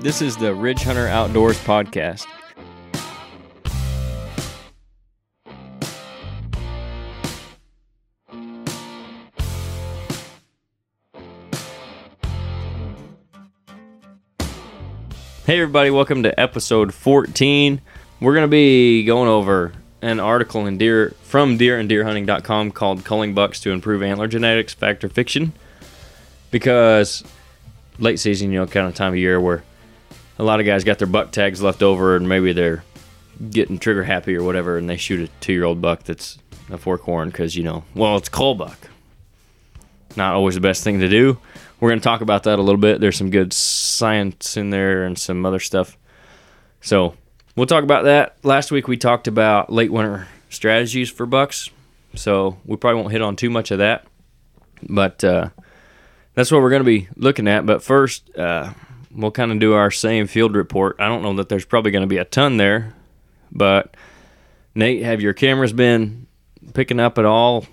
This is the Ridge Hunter Outdoors podcast. Hey everybody, welcome to episode 14. We're going to be going over an article in deer from deeranddeerhunting.com called Culling Bucks to Improve Antler Genetics Fact or Fiction because late season, you know, kind of time of year where a lot of guys got their buck tags left over and maybe they're getting trigger happy or whatever and they shoot a 2-year-old buck that's a fork horn cuz you know, well, it's cull buck. Not always the best thing to do we're going to talk about that a little bit. There's some good science in there and some other stuff. So we'll talk about that. Last week we talked about late winter strategies for bucks. So we probably won't hit on too much of that. But uh, that's what we're going to be looking at. But first, uh, we'll kind of do our same field report. I don't know that there's probably going to be a ton there. But Nate, have your cameras been picking up at all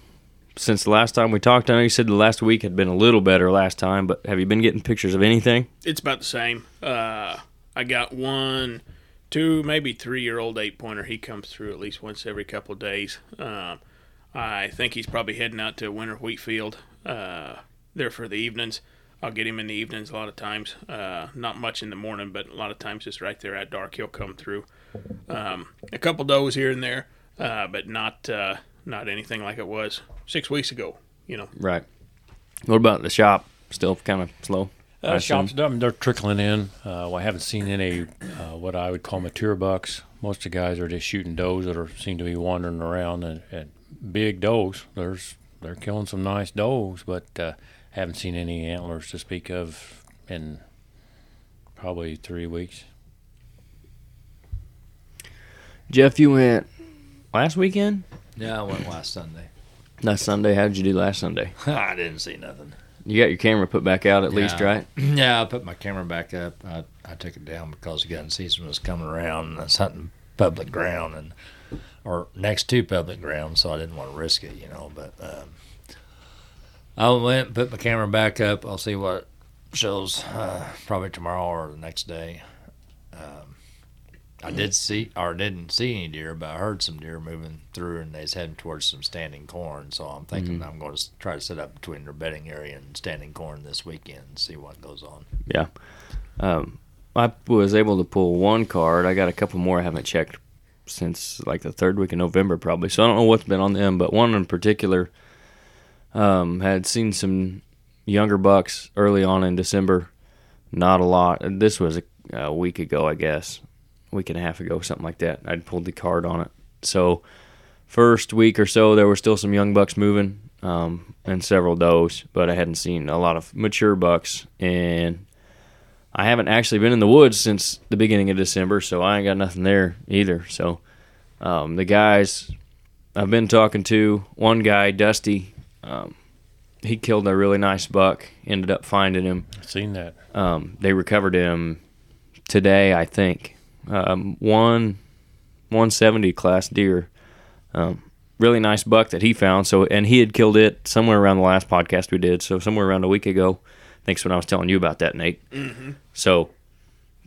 since the last time we talked? I know you said the last week had been a little better last time, but have you been getting pictures of anything? It's about the same. Uh, I got one, two, maybe three year old eight pointer. He comes through at least once every couple of days. Uh, I think he's probably heading out to winter wheat field uh, there for the evenings. I'll get him in the evenings a lot of times. Uh, not much in the morning, but a lot of times just right there at dark he'll come through. Um, a couple does here and there, uh, but not uh, not anything like it was six weeks ago. You know. Right. What about the shop? Still kind of slow. Uh, shops, they're trickling in. Uh, I haven't seen any uh, what I would call mature bucks. Most of the guys are just shooting does that are seem to be wandering around and, and big does. There's they're killing some nice does, but uh, haven't seen any antlers to speak of in probably three weeks. Jeff, you went last weekend. Yeah, I went last Sunday. Last Sunday, how did you do last Sunday? I didn't see nothing. You got your camera put back out at yeah. least, right? Yeah, I put my camera back up. I, I took it down because the gun season was coming around and I was hunting public ground and or next to public ground, so I didn't want to risk it, you know. But um, I went and put my camera back up. I'll see what shows uh, probably tomorrow or the next day. Um, I did see or didn't see any deer, but I heard some deer moving through, and they's heading towards some standing corn. So I'm thinking Mhm. I'm going to try to set up between their bedding area and standing corn this weekend and see what goes on. Yeah. Um, I was able to pull one card. I got a couple more I haven't checked since like the third week of November, probably. So I don't know what's been on them, but one in particular um, had seen some younger bucks early on in December. Not a lot. This was a, a week ago, I guess, a week and a half ago, something like that. I'd pulled the card on it. So first week or so, there were still some young bucks moving um, and several does, but I hadn't seen a lot of mature bucks and I haven't actually been in the woods since the beginning of December, so I ain't got nothing there either. So um, the guys I've been talking to, one guy, Dusty, um, he killed a really nice buck. Ended up finding him. Seen that. Um, they recovered him today, I think. Um, one 170 class deer. Um, really nice buck that he found. So, and he had killed it somewhere around the last podcast we did. So somewhere around a week ago. Thanks when I was telling you about that, Nate. So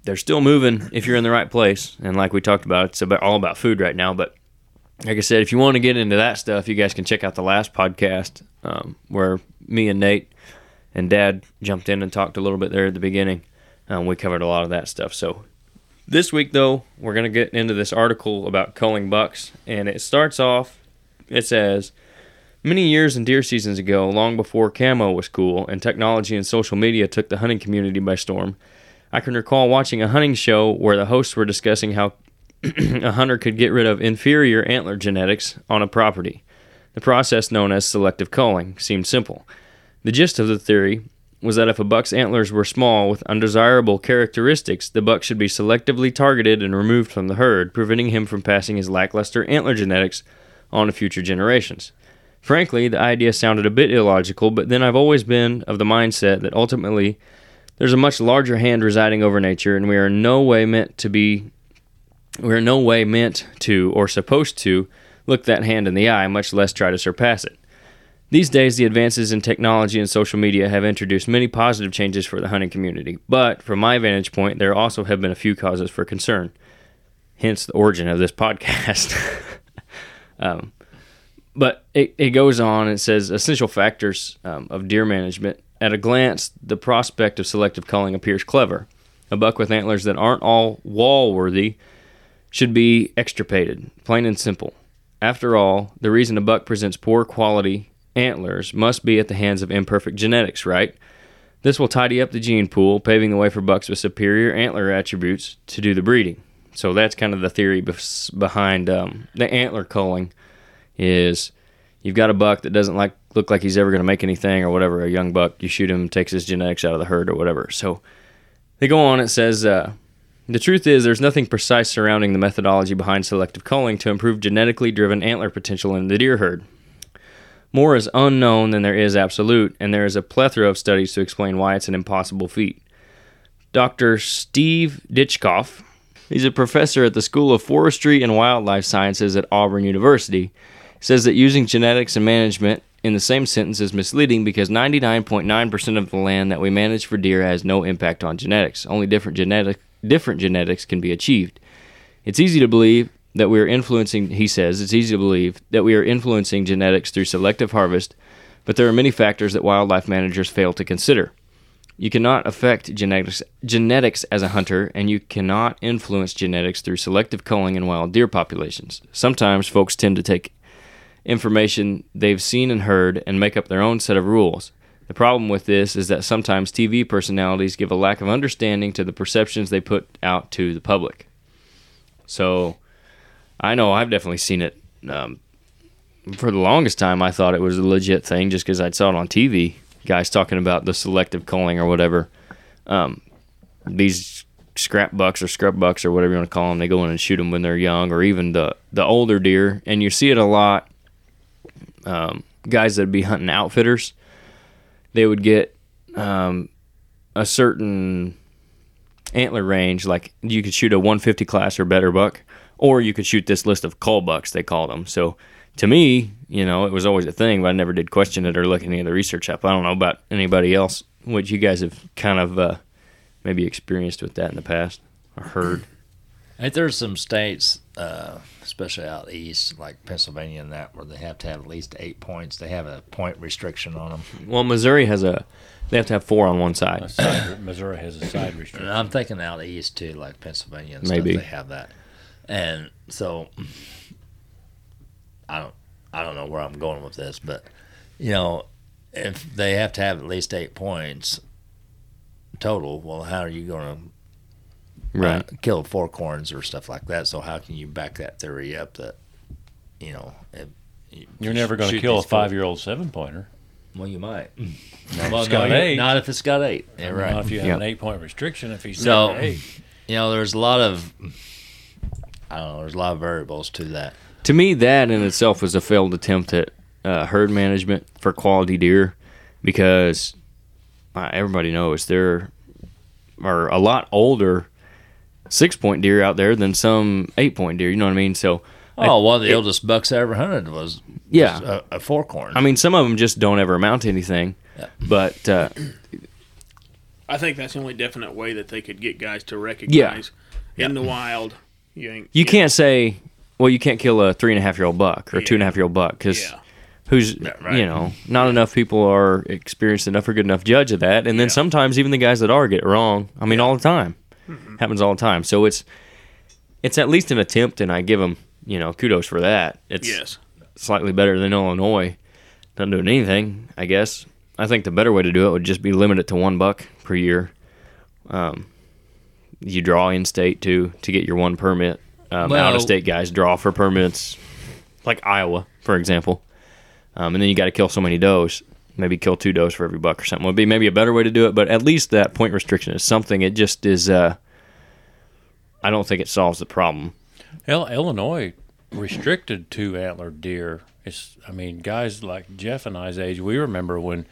they're still moving if you're in the right place. And like we talked about, it's about all about food right now. But like I said, if you want to get into that stuff, you guys can check out the last podcast um, where me and Nate and Dad jumped in and talked a little bit there at the beginning. Um, we covered a lot of that stuff. So this week, though, we're going to get into this article about culling bucks. And it starts off, it says, Many years and deer seasons ago, long before camo was cool and technology and social media took the hunting community by storm, I can recall watching a hunting show where the hosts were discussing how a hunter could get rid of inferior antler genetics on a property. The process known as selective culling seemed simple. The gist of the theory was that if a buck's antlers were small with undesirable characteristics, the buck should be selectively targeted and removed from the herd, preventing him from passing his lackluster antler genetics on to future generations. Frankly, the idea sounded a bit illogical, but then I've always been of the mindset that ultimately there's a much larger hand residing over nature, and we are in no way meant to be, we are in no way meant to or supposed to look that hand in the eye, much less try to surpass it. These days, the advances in technology and social media have introduced many positive changes for the hunting community, but from my vantage point, there also have been a few causes for concern. Hence the origin of this podcast. um, but it, it goes on and says essential factors um, of deer management. At a glance, the prospect of selective culling appears clever. A buck with antlers that aren't all wall worthy should be extirpated, plain and simple. After all, the reason a buck presents poor quality antlers must be at the hands of imperfect genetics, right? This will tidy up the gene pool, paving the way for bucks with superior antler attributes to do the breeding. So that's kind of the theory behind um, the antler culling. Is you've got a buck that doesn't like look like he's ever going to make anything or whatever. A young buck, you shoot him, takes his genetics out of the herd or whatever. So they go on. It says uh, the truth is there's nothing precise surrounding the methodology behind selective culling to improve genetically driven antler potential in the deer herd. More is unknown than there is absolute, and there is a plethora of studies to explain why it's an impossible feat. Dr. Steve Ditchkoff, he's a professor at the School of Forestry and Wildlife Sciences at Auburn University, says that using genetics and management in the same sentence is misleading because 99.9% of the land that we manage for deer has no impact on genetics. Only different genetic different genetics can be achieved. It's easy to believe that we are influencing, he says, it's easy to believe that we are influencing genetics through selective harvest, but there are many factors that wildlife managers fail to consider. You cannot affect genetics, genetics as a hunter, and you cannot influence genetics through selective culling in wild deer populations. Sometimes folks tend to take information they've seen and heard and make up their own set of rules. The problem with this is that sometimes TV personalities give a lack of understanding to the perceptions they put out to the public. So, I know I've definitely seen it. Um, for the longest time, I thought it was a legit thing just because I'd saw it on TV. Guys talking about the selective culling or whatever. Um, these scrap bucks or scrub bucks or whatever you want to call them, they go in and shoot them when they're young, or even the the older deer. And you see it a lot. Um, guys that'd be hunting outfitters, they would get um, a certain antler range. Like you could shoot a 150 class or better buck, or you could shoot this list of cull bucks they called them. So to me, you know, it was always a thing, but I never did question it or look any of the research up. I don't know about anybody else, what you guys have kind of uh, maybe experienced with that in the past or heard. I think there's some states, uh, especially out east, like Pennsylvania and that, where they have to have at least eight points. They have a point restriction on them. Well, Missouri has a, they have to have four on one side. side, Missouri has a side And restriction. I'm thinking out east too, like Pennsylvania and Maybe. stuff. They have that, and so I don't, I don't know where I'm going with this, but you know, if they have to have at least eight points total, well, how are you going to Right. uh, kill fork horns or stuff like that. So how can you back that theory up that you know if you You're never going to kill a five-year-old seven-pointer. Well, you might. Well, well, it's no, got you- not if it's got eight. Yeah, Not if you have Yeah. an eight-point restriction. If he's So- eight. You know, there's a lot of I don't know. There's a lot of variables to that. To me, that in itself was a failed attempt at uh, herd management for quality deer, because uh, everybody knows there are a lot older six point deer out there than some eight point deer. You know what I mean? So, I- Oh, one of the it- oldest bucks I ever hunted was yeah. a, a fork horn. I mean, some of them just don't ever amount to anything. Yeah. But uh, I think that's the only definite way that they could get guys to recognize in the wild. You, ain't, you can't say, well, you can't kill a three and a half year old buck or a two and a half year old buck because Yeah. who's right. you know not enough people are experienced enough or good enough judge of that and then Yeah. sometimes even the guys that are get it wrong i mean all the time happens all the time. So it's it's at least an attempt and i give them you know kudos for that. It's Yes. slightly better than illinois. Not doing anything i guess. I think the better way to do it would just be limit it to one buck per year. Um, you draw in state too to get your one permit. Um, Well- out of state guys draw for permits like iowa for example. Um, and then you got to kill so many does. Maybe kill two does for every buck or something. Would be maybe a better way to do it, but at least that point restriction is something. It just is. Uh, I don't think it solves the problem. Il- Illinois restricted two antlered deer. It's, I mean, guys like Jeff and I's age, we remember when,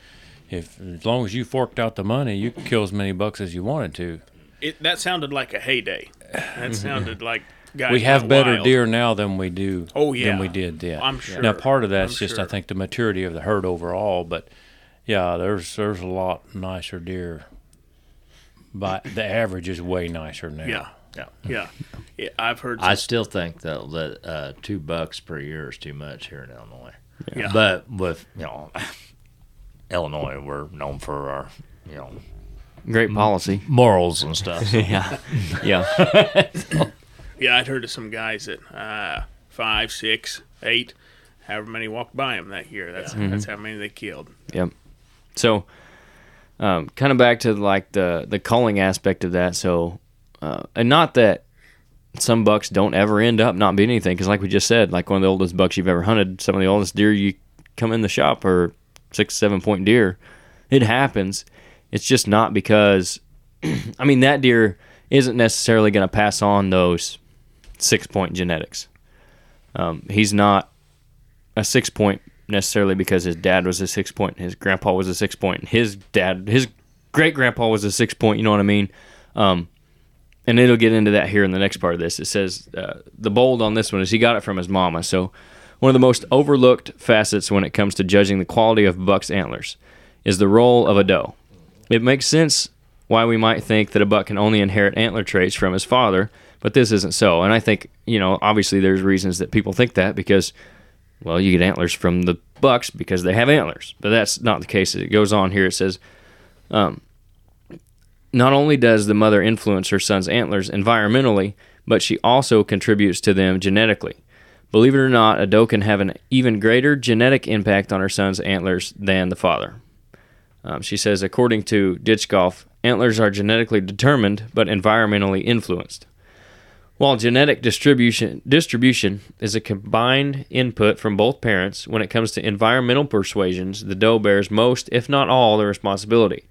if as long as you forked out the money, you could kill as many bucks as you wanted to. It, that sounded like a heyday. That sounded like guys we have better wild. deer now than we do. Oh, yeah. than we did then. I'm sure. Now part of that's I'm just I think the maturity of the herd overall, but yeah, there's there's a lot nicer deer. But the average is way nicer now. Yeah, Yeah. yeah, yeah. I've heard. I still think though that uh, two bucks per year is too much here in Illinois. Yeah. But with you know, Illinois, we're known for our you know Great policy. morals and stuff. yeah, yeah. Yeah, I'd heard of some guys that uh, five, six, eight, however many walked by them that year. That's that's how many they killed. Yep. So, um, kind of back to like the the culling aspect of that. So, uh, and not that some bucks don't ever end up not being anything, because like we just said, like one of the oldest bucks you've ever hunted, some of the oldest deer you come in the shop are six, seven point deer. It happens. It's just not because, I mean, that deer isn't necessarily going to pass on those six point genetics. Um, he's not a six point necessarily because his dad was a six point, his grandpa was a six point, his dad, his great grandpa was a six point. You know what I mean? Um, and it'll get into that here in the next part of this. It says uh, the bold on this one is he got it from his mama. So one of the most overlooked facets when it comes to judging the quality of buck's antlers is the role of a doe. It makes sense why we might think that a buck can only inherit antler traits from his father, but this isn't so. And I think, you know, obviously there's reasons that people think that because, well, you get antlers from the bucks because they have antlers. But that's not the case. It goes on here. It says, um, not only does the mother influence her son's antlers environmentally, but she also contributes to them genetically. Believe it or not, a doe can have an even greater genetic impact on her son's antlers than the father. Um, she says, according to Ditchkoff, antlers are genetically determined but environmentally influenced. While genetic distribution distribution is a combined input from both parents, when it comes to environmental persuasions, the doe bears most, if not all, the responsibility.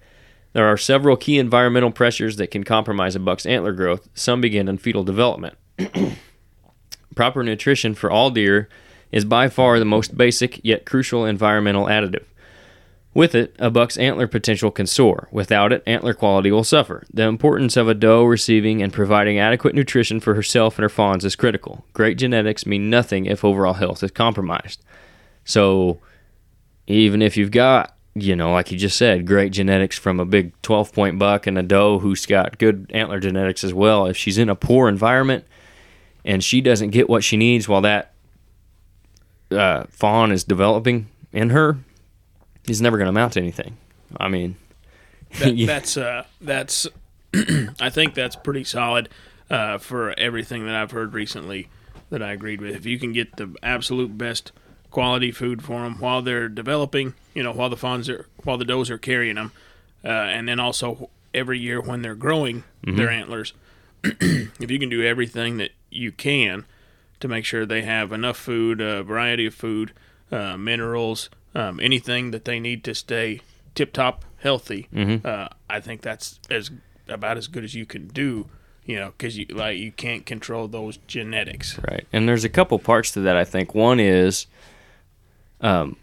There are several key environmental pressures that can compromise a buck's antler growth. Some begin in fetal development. Proper nutrition for all deer is by far the most basic yet crucial environmental additive. With it, a buck's antler potential can soar. Without it, antler quality will suffer. The importance of a doe receiving and providing adequate nutrition for herself and her fawns is critical. Great genetics mean nothing if overall health is compromised. So, even if you've got, you know, like you just said, great genetics from a big 12 point buck and a doe who's got good antler genetics as well, if she's in a poor environment and she doesn't get what she needs while that uh, fawn is developing in her, he's never going to amount to anything. I mean, That, Yeah. That's uh, that's. I think that's pretty solid uh, for everything that I've heard recently. That I agreed with. If you can get the absolute best quality food for them while they're developing, you know, while the fawns are, while the does are carrying them, uh, and then also every year when they're growing their antlers, if you can do everything that you can to make sure they have enough food, a variety of food, uh, minerals, um, anything that they need to stay tip top healthy. Uh, I think that's as about as good as you can do. You know, because you like you can't control those genetics. Right. And there's a couple parts to that, I think. One is um,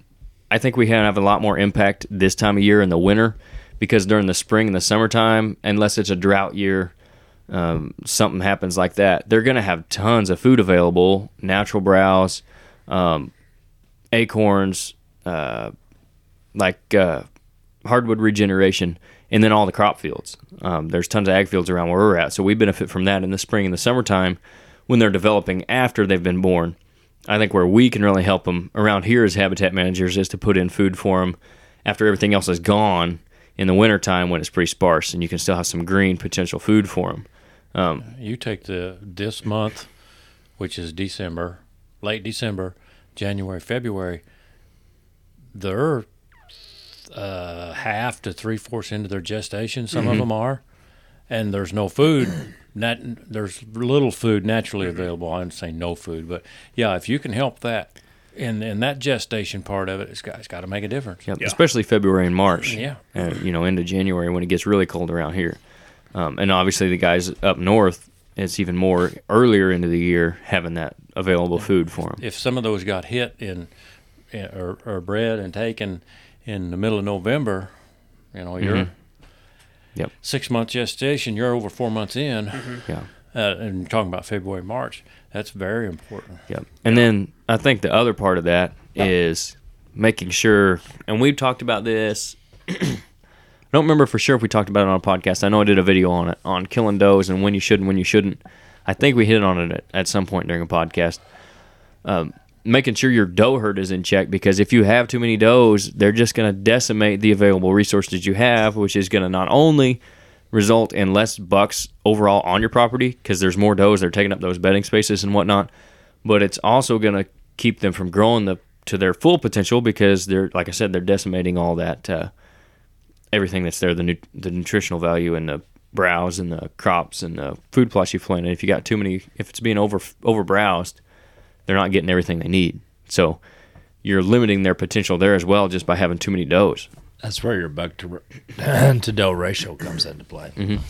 I think we have a lot more impact this time of year in the winter because during the spring and the summertime, unless it's a drought year, um, something happens like that, they're going to have tons of food available natural browse, um, acorns, uh, like uh, hardwood regeneration, and then all the crop fields. Um, there's tons of ag fields around where we're at, so we benefit from that in the spring and the summertime when they're developing after they've been born. I think where we can really help them around here as habitat managers is to put in food for them after everything else is gone in the wintertime when it's pretty sparse and you can still have some green potential food for them. Um, You take the this month, which is December, late December, January, February. They're uh, half to three fourths into their gestation. Some of them are, and there's no food. Nat- there's little food naturally available. I didn't say no food, but yeah, if you can help that in in that gestation part of it, it's got it's got to make a difference. Yep, Yeah. especially February and March. Yeah. uh, you know, into January when it gets really cold around here. Um, and obviously, the guys up north, it's even more earlier into the year having that available food for them. if some of those got hit in, in or, or bred and taken in the middle of November, you know, you're Mm-hmm. Yep. six months gestation, you're over four months in. Yeah, uh, and talking about February, March, that's very important. Yep. And then I think the other part of that is making sure, and we've talked about this. I don't remember for sure if we talked about it on a podcast. I know I did a video on it on killing does and when you should and when you shouldn't. I think we hit on it at, at some point during a podcast. Um, making sure your doe herd is in check because if you have too many does, they're just going to decimate the available resources you have, which is going to not only result in less bucks overall on your property because there's more does that are taking up those bedding spaces and whatnot, but it's also going to keep them from growing the to their full potential because they're like I said they're decimating all that uh, everything that's there the nu- the nutritional value and the browse and the crops and the food plots you planted. If you got too many, if it's being over over browsed, they're not getting everything they need. So you're limiting their potential there as well just by having too many does. That's where your buck to to doe ratio comes into play, Mhm.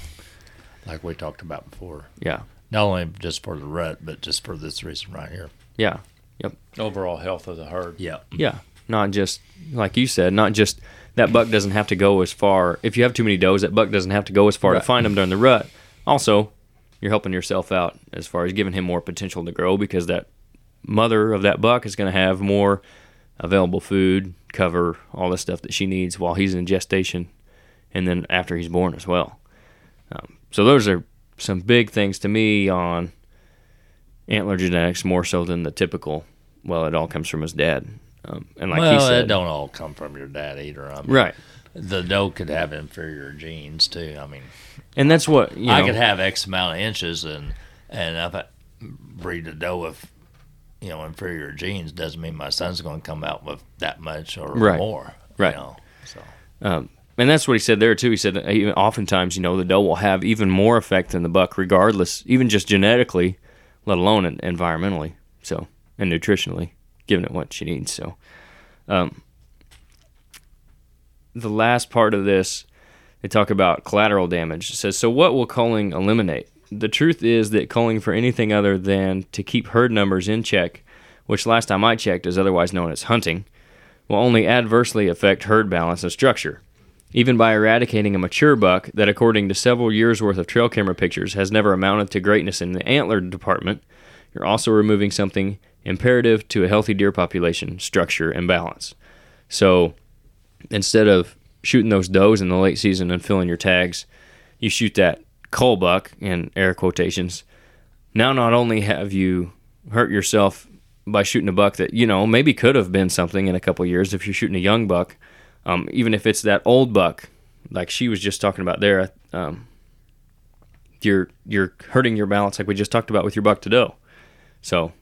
like we talked about before. Yeah, Not only just for the rut, but just for this reason right here. yeah, Yep. Overall health of the herd. Yeah, yeah. Not just like you said, not just that buck doesn't have to go as far. If you have too many does, that buck doesn't have to go as far Right. to find them during the rut. Also, you're helping yourself out as far as giving him more potential to grow because that mother of that buck is going to have more available food, cover, all the stuff that she needs while he's in gestation, and then after he's born as well. Um, so those are some big things to me on antler genetics more so than the typical. Well, it all comes from his dad, um, and like well, he said, it don't all come from your dad either. I mean, right. The doe could have inferior genes too. I mean, And that's what you know, I could have X amount of inches, and and if I breed a doe with you know inferior genes, doesn't mean my son's going to come out with that much or Right. more. Right. You know? So Um, and that's what he said there too. He said even oftentimes, you know, the doe will have even more effect than the buck, regardless, even just genetically, let alone environmentally, so and nutritionally, giving it what she needs. So, um, the last part of this, they talk about collateral damage. It says, so what will culling eliminate? The truth is that calling for anything other than to keep herd numbers in check, which last time I checked is otherwise known as hunting, will only adversely affect herd balance and structure. Even by eradicating a mature buck that, according to several years' worth of trail camera pictures, has never amounted to greatness in the antler department, you're also removing something imperative to a healthy deer population structure and balance. So instead of shooting those does in the late season and filling your tags, you shoot that cull buck in air quotations. Now, not only have you hurt yourself by shooting a buck that you know maybe could have been something in a couple years if you're shooting a young buck, um, even if it's that old buck, like she was just talking about there. Um, you're you're hurting your balance like we just talked about with your buck to doe. So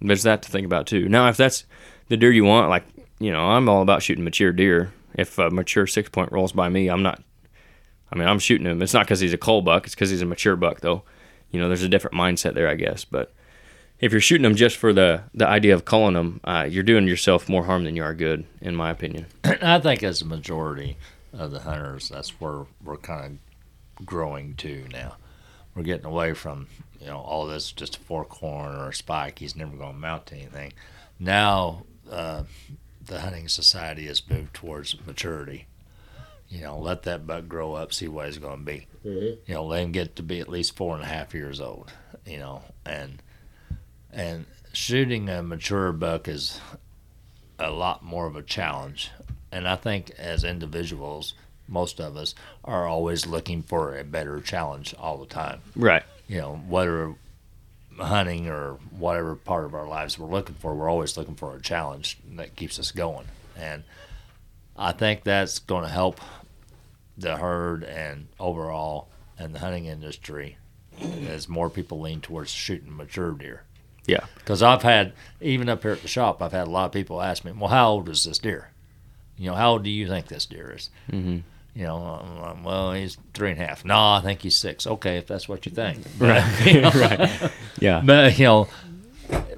there's that to think about too. Now, if that's the deer you want, like you know, I'm all about shooting mature deer. If a mature six point rolls by me, I'm not. I mean, I'm shooting him. It's not because he's a cull buck. It's because he's a mature buck, though. You know, there's a different mindset there, I guess. But if you're shooting them just for the the idea of culling them, uh, you're doing yourself more harm than you are good, in my opinion. I think as a majority of the hunters, that's where we're kind of growing to now. We're getting away from you know all this just a fork horn or a spike. He's never going to mount to anything. Now uh, the hunting society has moved towards maturity. You know, let that buck grow up, see what he's going to be. Mm-hmm. You know, let him get to be at least four and a half years old. You know, and and shooting a mature buck is a lot more of a challenge. And I think as individuals, most of us are always looking for a better challenge all the time. Right. You know, whether hunting or whatever part of our lives we're looking for, we're always looking for a challenge that keeps us going. And I think that's going to help the herd and overall and the hunting industry as more people lean towards shooting mature deer. Yeah. Because I've had, even up here at the shop, I've had a lot of people ask me, well, how old is this deer? You know, how old do you think this deer is? Mm-hmm. You know, like, well, he's three and a half. No, I think he's six. Okay, if that's what you think. Right. right. Yeah. But you know,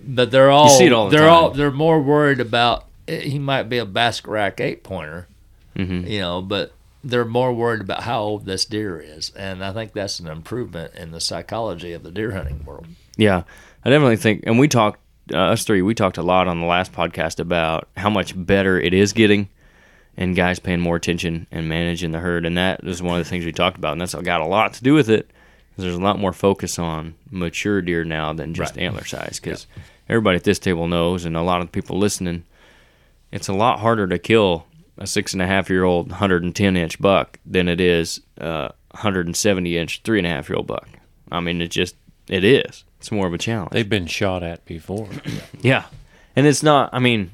but they're all see it all the they're time. all they're more worried about eh, he might be a basket rack eight pointer, Mm-hmm. you know, but they're more worried about how old this deer is, and I think that's an improvement in the psychology of the deer hunting world. Yeah, I definitely think, and we talked, uh, us three, we talked a lot on the last podcast about how much better it is getting, and guys paying more attention and managing the herd, and that is one of the things we talked about, and that's got a lot to do with it. Because there's a lot more focus on mature deer now than just Right. antler size because everybody at this table knows, and a lot of people listening, it's a lot harder to kill a six and a half year old 110 inch buck than it is a 170 inch three and a half year old buck. I mean, it just it is. It's more of a challenge. They've been shot at before. Yeah, and it's not. I mean,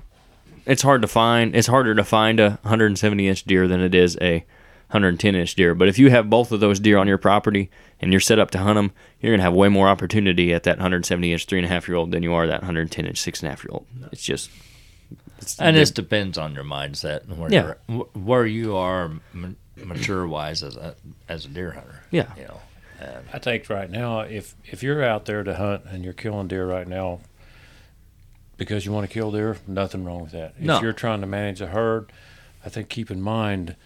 it's hard to find. It's harder to find a 170 inch deer than it is a 110 inch deer. But if you have both of those deer on your property and you're set up to hunt them, you're gonna have way more opportunity at that 170 inch three and a half year old than you are that 110 inch six and a half year old. It's just. It's, And this depends on your mindset and where Yeah. you're, where you are mature wise as a as a deer hunter. Yeah. you know. I think right now, if if you're out there to hunt and you're killing deer right now because you want to kill deer, nothing wrong with that. No. If you're trying to manage a herd, I think keep in mind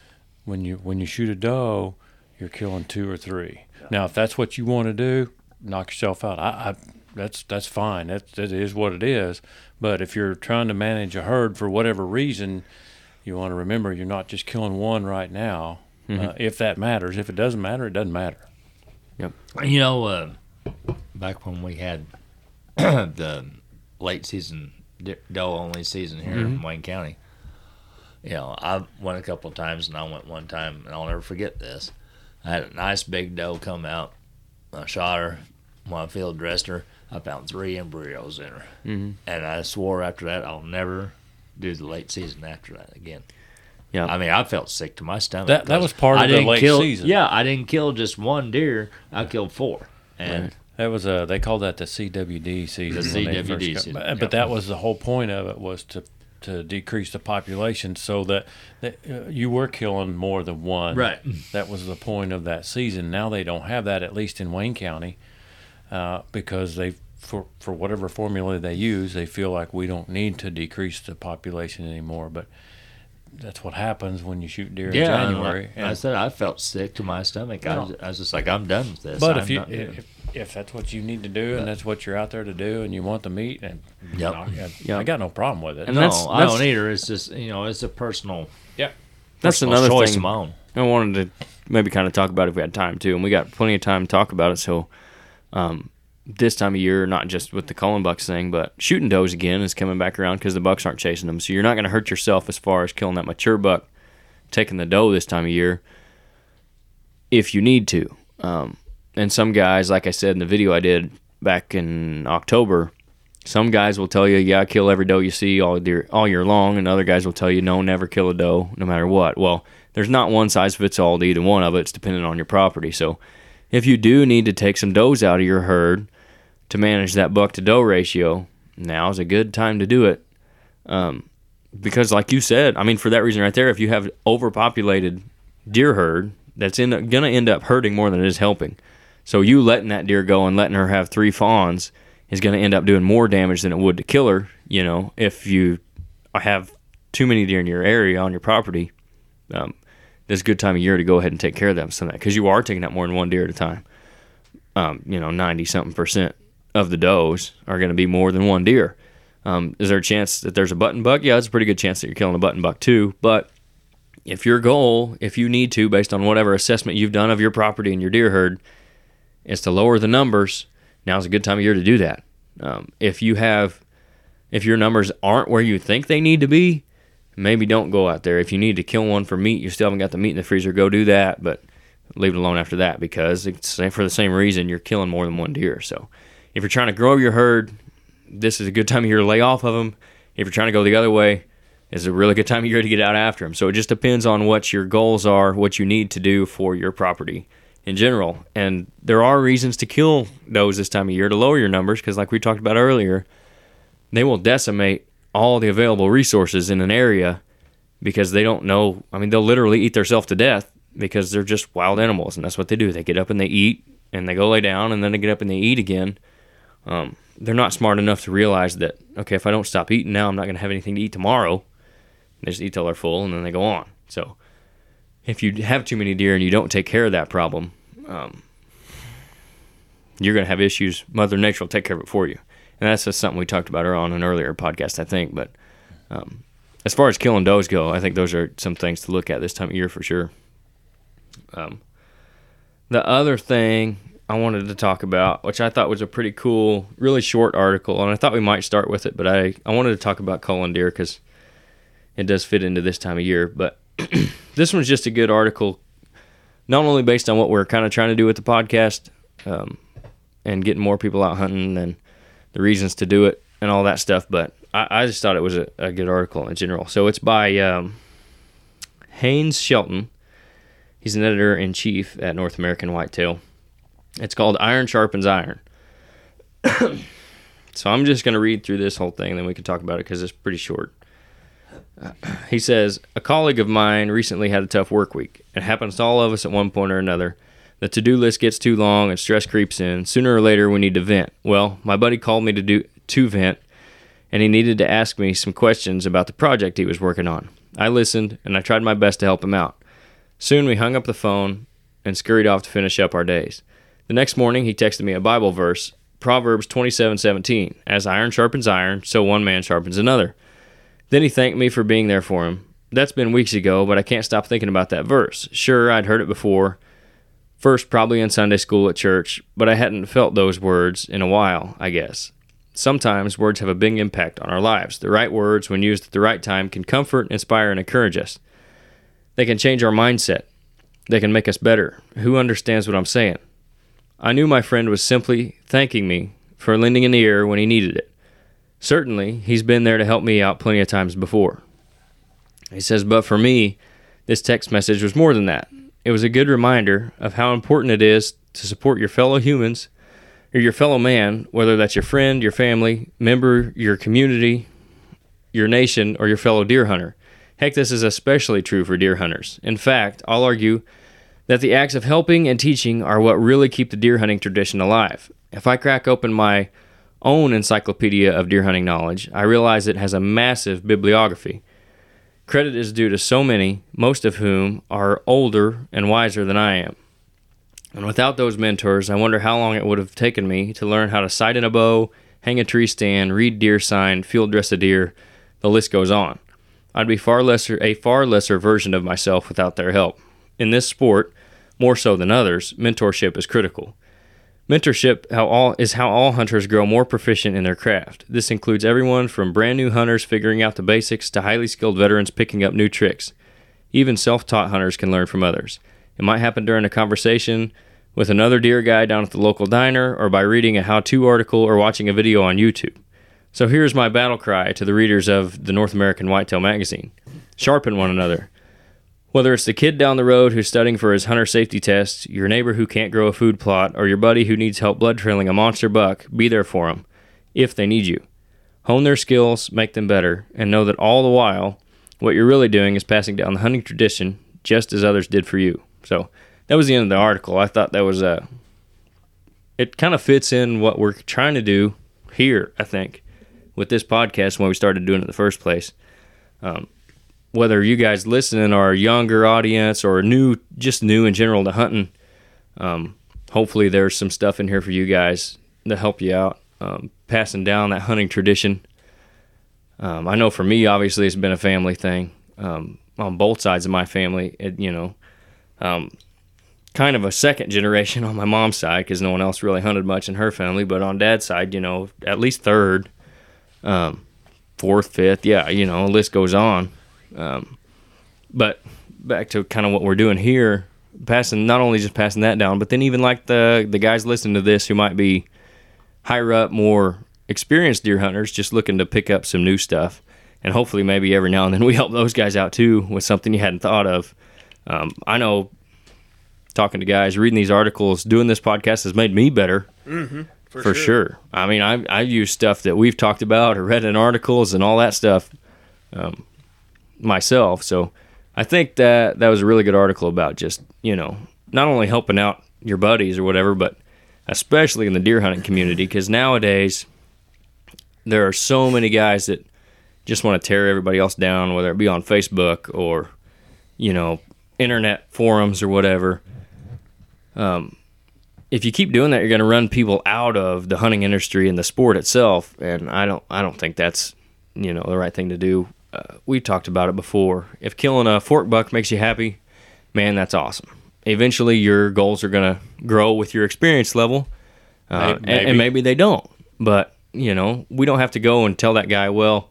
when you when you shoot a doe, you're killing two or three. Now, if that's what you want to do, knock yourself out. I, I that's that's fine. That that is what it is. But if you're trying to manage a herd for whatever reason, you want to remember you're not just killing one right now. Uh, if that matters, if it doesn't matter, it doesn't matter. Yep. You know, uh, back when we had the late season doe only season here in Wayne County, you know, I went a couple of times and I went one time and I'll never forget this. I had a nice big doe come out. I shot her. When I field dressed her, I found three embryos in her. Mhm. And I swore after that I'll never do the late season after that again. Yeah. I mean, I felt sick to my stomach. That- that was part of I the late kill, season. Yeah, I didn't kill just one deer. I killed four. And Right. That was uh they called that the CWD season. The CWD season, But, yep. but that was the whole point of it was to to decrease the population so that, that uh, you were killing more than one. Right. That was the point of that season. Now they don't have that at least in Wayne County, uh, because they for for whatever formula they use, they feel like we don't need to decrease the population anymore. But that's what happens when you shoot deer in Yeah, and January. like I and- said I felt sick to my stomach. I, was, I was just like, I'm done with this. But I'm if you if, if that's what you need to do and that's what you're out there to do and you want the meat and Yep. knock- I, Yep. I got no problem with it. And no, that's- I don't either. It's just you know, it's a personal, yeah, That's personal another choice thing of my own. I wanted to maybe kind of talk about it if we had time too, and we got plenty of time to talk about it. So, um, this time of year, not just with the culling Bucks thing, but shooting does again is coming back around because the bucks aren't chasing them. So you're not going to hurt yourself as far as killing that mature buck, taking the doe this time of year, if you need to. Um, and some guys, like I said in the video I did back in October, some guys will tell you, "Yeah, kill every doe you see all year, all year long," and other guys will tell you, "No, never kill a doe, no matter what." Well, there's not one size fits all to either one of it. It's dependent on your property. So, if you do need to take some does out of your herd to manage that buck to doe ratio, now is a good time to do it. Um, because, like you said, I mean, for that reason right there, if you have overpopulated deer herd, that's in, gonna end up hurting more than it is helping. So you letting that deer go and letting her have three fawns is going to end up doing more damage than it would to kill her. You know, if you have too many deer in your area on your property, um, this good time of year to go ahead and take care of them some because you are taking out more than one deer at a time. Um, you know, ninety something percent of the does are going to be more than one deer. Um, is there a chance that there's a button buck? Yeah, it's a pretty good chance that you're killing a button buck too. But if your goal, if you need to, based on whatever assessment you've done of your property and your deer herd, is to lower the numbers, now's a good time of year to do that. Um, if you have, if your numbers aren't where you think they need to be, maybe don't go out there. If you need to kill one for meat, you still haven't got the meat in the freezer, go do that, but leave it alone after that because it's for the same reason you're killing more than one deer. So if you're trying to grow your herd, this is a good time of year to lay off of them. If you're trying to go the other way, it's a really good time of year to get out after them. So it just depends on what your goals are, what you need to do for your property in general. And there are reasons to kill those this time of year to lower your numbers because, like we talked about earlier, they will decimate all the available resources in an area because they don't know. I mean, they'll literally eat themselves to death because they're just wild animals, and that's what they do. They get up and they eat, and they go lay down, and then they get up and they eat again. Um, they're not smart enough to realize that okay, if I don't stop eating now, I'm not going to have anything to eat tomorrow. They just eat till they're full, and then they go on. So, if you have too many deer and you don't take care of that problem, um, you're going to have issues. Mother Nature will take care of it for you, and that's just something we talked about on an earlier podcast, I think. But um, as far as killing does go, I think those are some things to look at this time of year for sure. Um, the other thing I wanted to talk about, which I thought was a pretty cool, really short article, and I thought we might start with it, but I, I wanted to talk about culling deer because it does fit into this time of year. But this one's just a good article, not only based on what we're kind of trying to do with the podcast um, and getting more people out hunting and the reasons to do it and all that stuff, but I, I just thought it was a, a, good article in general. So it's by um, Haynes Shelton. He's an editor in chief at North American Whitetail it's called Iron Sharpens Iron. so I'm just going to read through this whole thing, then we can talk about it because it's pretty short. He says, A colleague of mine recently had a tough work week. It happens to all of us at one point or another. The to do list gets too long and stress creeps in. Sooner or later, we need to vent. Well, my buddy called me to do to vent, and he needed to ask me some questions about the project he was working on. I listened, and I tried my best to help him out. Soon we hung up the phone and scurried off to finish up our days. The next morning, he texted me a Bible verse, Proverbs 27:17, "As iron sharpens iron, so one man sharpens another." Then he thanked me for being there for him. That's been weeks ago, but I can't stop thinking about that verse. Sure, I'd heard it before, first probably in Sunday school at church, but I hadn't felt those words in a while, I guess. Sometimes words have a big impact on our lives. The right words, when used at the right time, can comfort, inspire, and encourage us. They can change our mindset. They can make us better. Who understands what I'm saying? I knew my friend was simply thanking me for lending an ear when he needed it. Certainly, he's been there to help me out plenty of times before. He says, but for me, this text message was more than that. It was a good reminder of how important it is to support your fellow humans or your fellow man, whether that's your friend, your family, member, your community, your nation, or your fellow deer hunter. Heck, this is especially true for deer hunters. In fact, I'll argue that the acts of helping and teaching are what really keep the deer hunting tradition alive. If I crack open my own encyclopedia of deer hunting knowledge, I realize it has a massive bibliography. Credit is due to so many, most of whom are older and wiser than I am. And without those mentors, I wonder how long it would have taken me to learn how to sight in a bow, hang a tree stand, read deer sign, field dress a deer. The list goes on. I'd be far lesser a far lesser version of myself without their help. In this sport, more so than others, mentorship is critical. Mentorship how all, is how all hunters grow more proficient in their craft. This includes everyone from brand new hunters figuring out the basics to highly skilled veterans picking up new tricks. Even self taught hunters can learn from others. It might happen during a conversation with another deer guy down at the local diner, or by reading a how to article or watching a video on YouTube. So here's my battle cry to the readers of the North American Whitetail magazine sharpen one another. Whether it's the kid down the road who's studying for his hunter safety test, your neighbor who can't grow a food plot, or your buddy who needs help blood trailing a monster buck, be there for them if they need you. Hone their skills, make them better, and know that all the while, what you're really doing is passing down the hunting tradition just as others did for you. So that was the end of the article. I thought that was a. Uh, it kind of fits in what we're trying to do here, I think, with this podcast when we started doing it in the first place. Um, whether you guys listening are a younger audience or new, just new in general to hunting, um, hopefully there's some stuff in here for you guys to help you out, um, passing down that hunting tradition. Um, I know for me, obviously, it's been a family thing um, on both sides of my family. It, you know, um, kind of a second generation on my mom's side because no one else really hunted much in her family, but on dad's side, you know, at least third, um, fourth, fifth, yeah, you know, list goes on. Um, but back to kind of what we're doing here, passing not only just passing that down, but then even like the the guys listening to this who might be higher up, more experienced deer hunters, just looking to pick up some new stuff, and hopefully maybe every now and then we help those guys out too with something you hadn't thought of. Um, I know talking to guys, reading these articles, doing this podcast has made me better. Mm-hmm, for, for sure. sure. I mean, I I use stuff that we've talked about or read in articles and all that stuff. Um, myself. So I think that that was a really good article about just, you know, not only helping out your buddies or whatever, but especially in the deer hunting community because nowadays there are so many guys that just want to tear everybody else down, whether it be on Facebook or, you know, internet forums or whatever. Um, if you keep doing that, you're going to run people out of the hunting industry and the sport itself, and I don't, I don't think that's, you know, the right thing to do uh, we talked about it before. If killing a fork buck makes you happy, man, that's awesome. eventually your goals are going to grow with your experience level, uh, May- and, and maybe they don't. But you know, we don't have to go and tell that guy, well,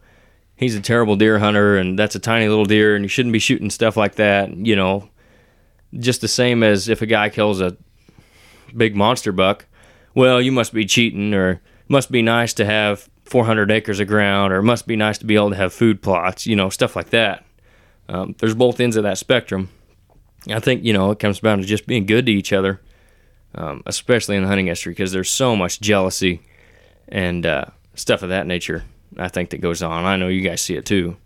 he's a terrible deer hunter, and that's a tiny little deer, and you shouldn't be shooting stuff like that. You know, just the same as if a guy kills a big monster buck, well, you must be cheating, or must be nice to have 400 acres of ground, or it must be nice to be able to have food plots, you know, stuff like that. Um, there's both ends of that spectrum. I think, you know, it comes down to just being good to each other, um, especially in the hunting industry, because there's so much jealousy and uh, stuff of that nature, I think, that goes on. I know you guys see it too.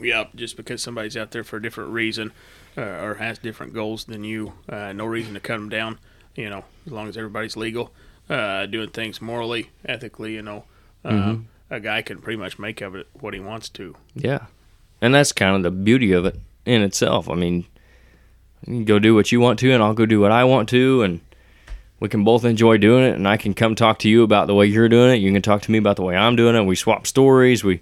Yeah, just because somebody's out there for a different reason uh, or has different goals than you, uh, no reason to cut them down. You know, as long as everybody's legal, uh, doing things morally, ethically, you know, uh, a guy can pretty much make of it what he wants to. Yeah. And that's kind of the beauty of it in itself. I mean, you can go do what you want to, and I'll go do what I want to, and we can both enjoy doing it. And I can come talk to you about the way you're doing it. You can talk to me about the way I'm doing it. We swap stories. We,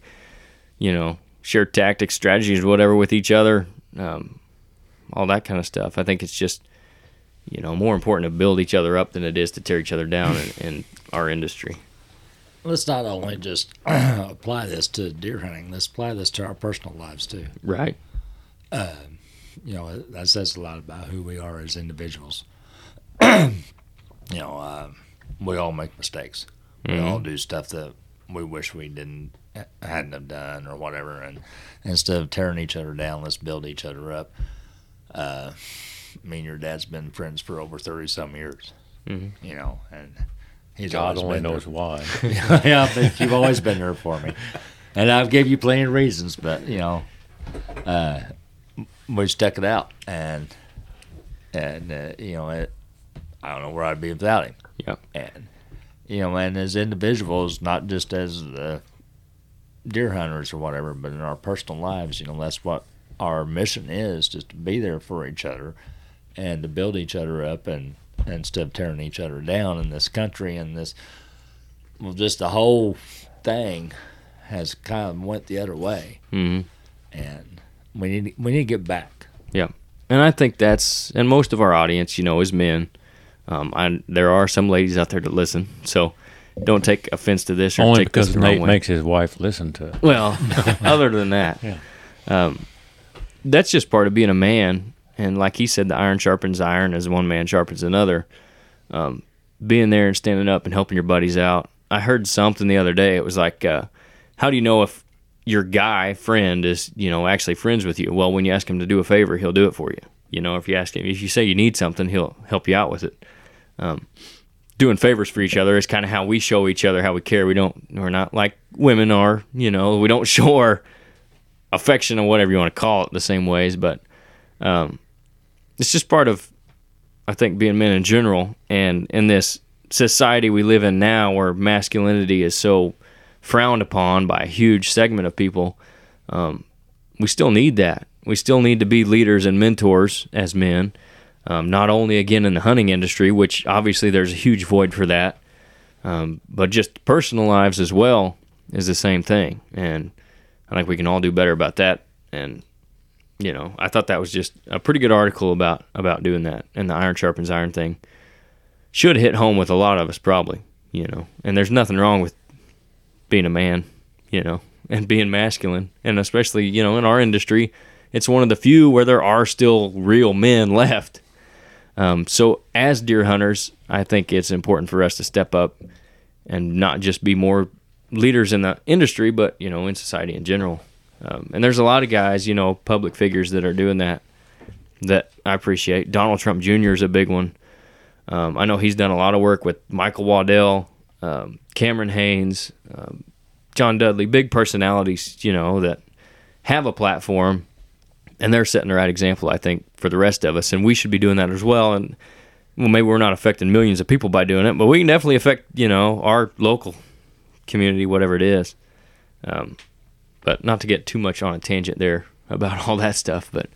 you know, share tactics, strategies, whatever with each other, um, all that kind of stuff. I think it's just, you know, more important to build each other up than it is to tear each other down in, in our industry. Let's not only just apply this to deer hunting. Let's apply this to our personal lives too. Right. you know that says a lot about who we are as individuals. you know, uh, we all make mistakes. We all do stuff that we wish we didn't hadn't have done or whatever. And instead of tearing each other down, let's build each other up. Uh, me and your dad's been friends for over thirty some years. Mhm. You know, and he's God only been there knows why. yeah, but you've always been there for me, and I've gave you plenty of reasons. But you know, uh, we stuck it out, and and uh, you know, it, I don't know where I'd be without him. Yeah. And you know, and as individuals, not just as the deer hunters or whatever, but in our personal lives, you know, that's what our mission is: just to be there for each other and to build each other up, and instead of tearing each other down in this country and this well, just the whole thing has kind of went the other way, hmm and we need we need to get back. Yeah and I think that's and most of our audience, you know, is men. Um, I, there are some ladies out there that listen, so don't take offense to this or Only take because the Nate makes his wife listen to it. Well, other than that, Yeah. um, that's just part of being a man. And like he said, the iron sharpens iron as one man sharpens another. Um, being there and standing up and helping your buddies out. I heard something the other day. It was like, uh, how do you know if your guy friend is, you know, actually friends with you? Well, when you ask him to do a favor, he'll do it for you. You know, if you ask him, if you say you need something, he'll help you out with it. Um, doing favors for each other is kind of how we show each other how we care. We don't, we're not like women are, you know, we don't show our affection or whatever you want to call it the same ways, but um, it's just part of, I think, being men in general. And in this society we live in now where masculinity is so frowned upon by a huge segment of people, um, we still need that. We still need to be leaders and mentors as men. Um, not only again in the hunting industry, which obviously there's a huge void for that, um, but just personal lives as well is the same thing. And I think we can all do better about that. And you know, I thought that was just a pretty good article about about doing that and the iron sharpens iron thing. Should hit home with a lot of us probably, you know. And there's nothing wrong with being a man, you know, and being masculine, and especially you know in our industry, it's one of the few where there are still real men left. Um, so as deer hunters, I think it's important for us to step up and not just be more leaders in the industry, but you know in society in general. Um, and there's a lot of guys, you know, public figures that are doing that that I appreciate. Donald Trump Jr. is a big one. Um, I know he's done a lot of work with Michael Waddell, um, Cameron Hanes, um, John Dudley, big personalities, you know, that have a platform and they're setting the right example, I think, for the rest of us. And we should be doing that as well. And well, maybe we're not affecting millions of people by doing it, but we can definitely affect, you know, our local community, whatever it is. Um, but not to get too much on a tangent there about all that stuff. But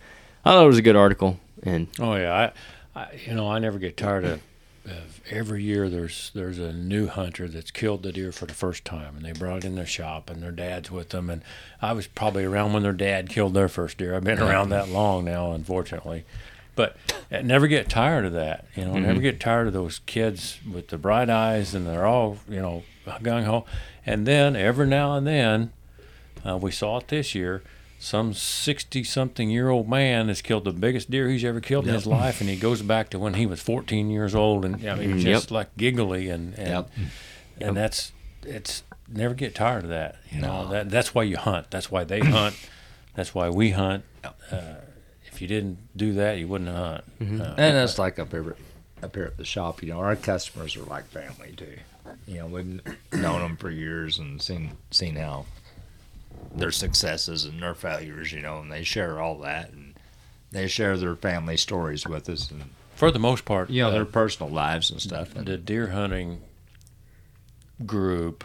I thought it was a good article, and Oh yeah, I, I you know I never get tired of, of every year there's there's a new hunter that's killed the deer for the first time, and they brought it in their shop, and their dad's with them, and I was probably around when their dad killed their first deer. I've been around that long now, unfortunately, But uh, never get tired of that. You know, Mm-hmm. never get tired of those kids with the bright eyes and they're all you know gung ho. And then every now and then, uh, we saw it this year. Some sixty-something-year-old man has killed the biggest deer he's ever killed in his life, and he goes back to when he was fourteen years old, and I mean, Yep. just like giggly, and and, Yep. and that's it's never get tired of that. You know that that's why you hunt. That's why they hunt. That's why we hunt. Uh, if you didn't do that, you wouldn't hunt. Uh, And it's like up here, up here at the shop. You know, our customers are like family too. You know, we've known them for years and seen seen how their successes and their failures. You know, and they share all that and they share their family stories with us and for the most part, you know uh, their personal lives and stuff. And the deer hunting group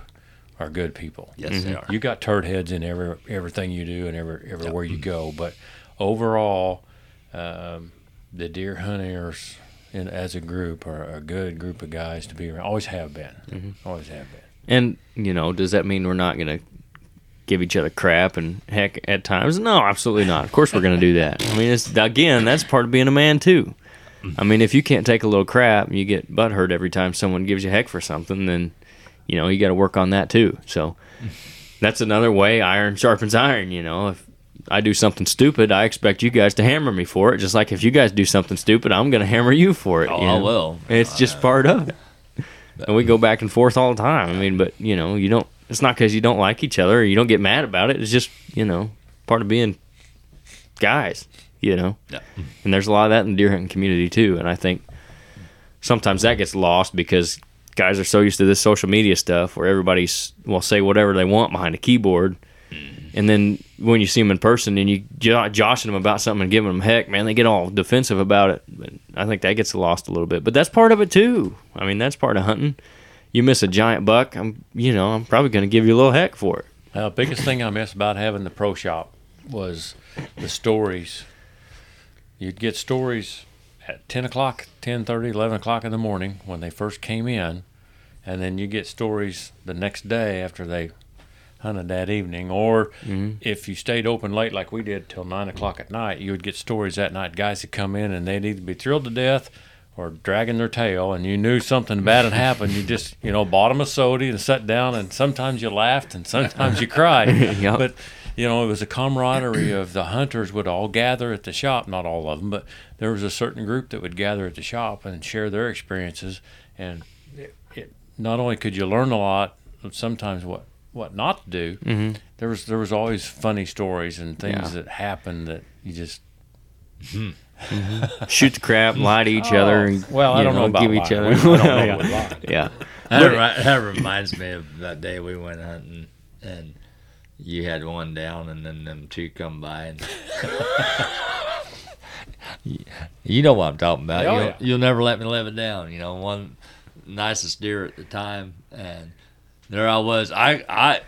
are good people. yes, they are. You got turd heads in every everything you do and every everywhere you go, but overall, um, the deer hunters in, as a group are a good group of guys to be around. Always have been. Always have been. And you know, does that mean we're not gonna give each other crap and heck at times? No, absolutely not. Of course we're gonna do that. I mean, it's again, that's part of being a man too. I mean, if you can't take a little crap and you get butt hurt every time someone gives you heck for something, then you know you got to work on that too. So that's another way iron sharpens iron. You know, if I do something stupid, I expect you guys to hammer me for it. Just like if you guys do something stupid, I'm gonna hammer you for it. Oh, you I will. It's just uh, part of it. And we go back and forth all the time. I mean, but you know, you don't. It's not because you don't like each other or you don't get mad about it. It's just you know part of being guys. You know, Yeah. and there's a lot of that in the deer hunting community too. And I think sometimes that gets lost because guys are so used to this social media stuff where everybody's will say whatever they want behind a keyboard. And then when you see them in person and you jo- joshing them about something and giving them heck, man, they get all defensive about it. But I think that gets lost a little bit. But that's part of it too. I mean, that's part of hunting. You miss a giant buck, I'm, you know, I'm probably going to give you a little heck for it. Uh, biggest thing I miss about having the pro shop was the stories. You'd get stories at 10 o'clock, 10.30, 11 o'clock in the morning when they first came in, and then you get stories the next day after they hunted that evening. Or if you stayed open late like we did till 9 o'clock at night, you would get stories that night. Guys would come in and they'd either be thrilled to death or dragging their tail, and you knew something bad had happened. You just, you know, bought them a soda and sat down, and sometimes you laughed and sometimes you cried. Yep. But you know, it was a camaraderie of the hunters would all gather at the shop. Not all of them, but there was a certain group that would gather at the shop and share their experiences. And it, it not only could you learn a lot, sometimes what what not to do. Mm-hmm. There was there was always funny stories and things Yeah. that happened that you just Mm-hmm. Shoot the crap, mm-hmm. lie to each other, oh. and Oh, well, I don't know, about give each other. We- I don't know what lying. yeah, That, that reminds me of that day we went hunting and you had one down and then them two come by and you know what I'm talking about. Oh, you'll, yeah. you'll never let me live it down. You know, one nicest deer at the time and there I was. I I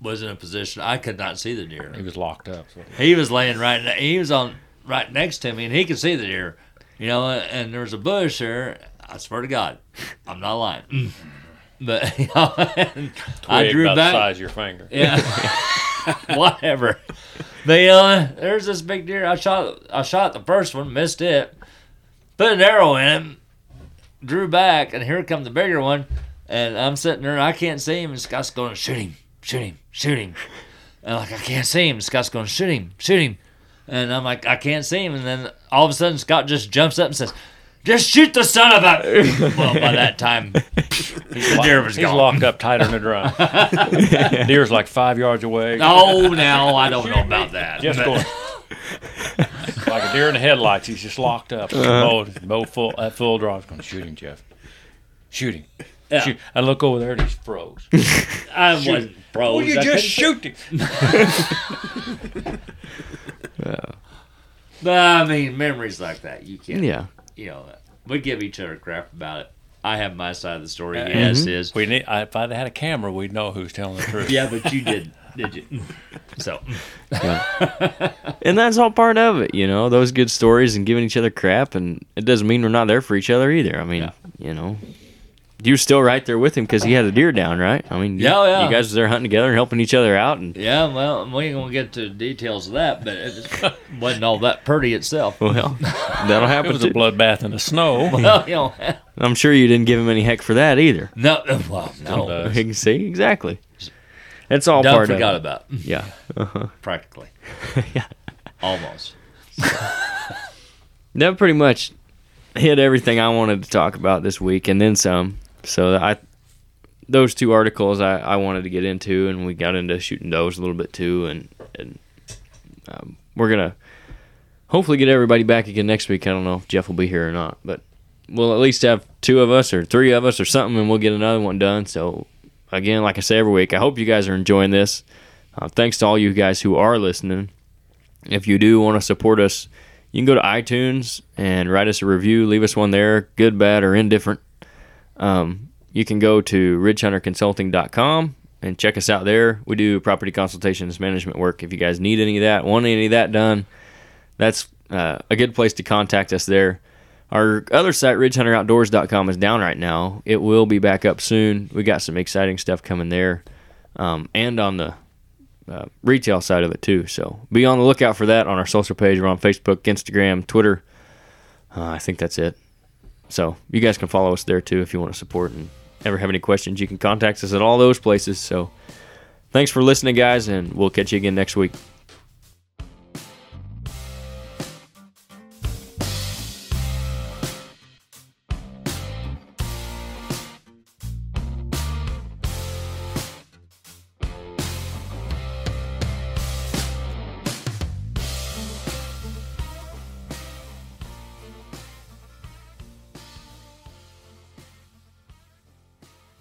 was in a position I could not see the deer. he was locked up. So. He was laying right. Ne- he was on right next to me, and he could see the deer. You know, and there was a bush there. I swear to God, I'm not lying. Mm. But you know, I drew about back. the size of your finger. Yeah, whatever. But you know, there's this big deer. I shot. I shot the first one, missed it. Put an arrow in him. Drew back, and here come the bigger one. And I'm sitting there, and I can't see him. And Scott's going, shoot him, shoot him, shoot him. And like I can't see him. Scott's going, to shoot him, shoot him. And I'm like, I can't see him. And then all of a sudden, Scott just jumps up and says, "Just shoot the son of a." well, by that time, the deer was He's gone. locked up tighter than a drum. Deer's like five yards away. Oh, now I don't know about that. Just But- going like a deer in the headlights. He's just locked up. Uh-huh. Bow, bow full at full draw. I was going to shoot him, Jeff. Shoot him. Yeah. Shoot. I look over there and he's froze. I wasn't froze. Will you I just couldn't- shoot him? But I mean, memories like that, you can't. yeah. You know, we give each other crap about it. I have my side of the story. Uh, Yes, is. We need. I, if I'd had a camera, we'd know who's telling the truth. Yeah, but you did, did you? So, And that's all part of it, you know, those good stories and giving each other crap. And it doesn't mean we're not there for each other either. I mean, Yeah. you know, you were still right there with him because he had a deer down, right? I mean, you, Yeah, yeah. you guys was there hunting together and helping each other out, and Yeah, well, we ain't gonna get to the details of that, but it wasn't all that pretty itself. well, that'll happen. It happen. was a bloodbath in the snow. Well, you know, I'm sure you didn't give him any heck for that either. no, well, no, Sometimes. You can see exactly. It's all done part forgot of it. about Yeah. Uh-huh. practically, Yeah. almost. that pretty much hit everything I wanted to talk about this week, and then some. So I, those two articles I, I wanted to get into, and we got into shooting does a little bit too, and and um, we're gonna hopefully get everybody back again next week. I don't know if Jeff will be here or not, but we'll at least have two of us or three of us or something, and we'll get another one done. So again, like I say every week, I hope you guys are enjoying this. Uh, thanks to all you guys who are listening. If you do want to support us, you can go to iTunes and write us a review. Leave us one there, good, bad, or indifferent. Um, you can go to ridgehunterconsulting.com and check us out there. We do property consultations, management work. If you guys need any of that, want any of that done, that's uh, a good place to contact us there. Our other site, ridgehunteroutdoors.com, is down right now. It will be back up soon. We got some exciting stuff coming there, um, and on the uh, retail side of it too. So be on the lookout for that on our social page. We're on Facebook, Instagram, Twitter. Uh, I think that's it. So you guys can follow us there too if you want to support and ever have any questions. You can contact us at all those places. So thanks for listening, guys, and we'll catch you again next week.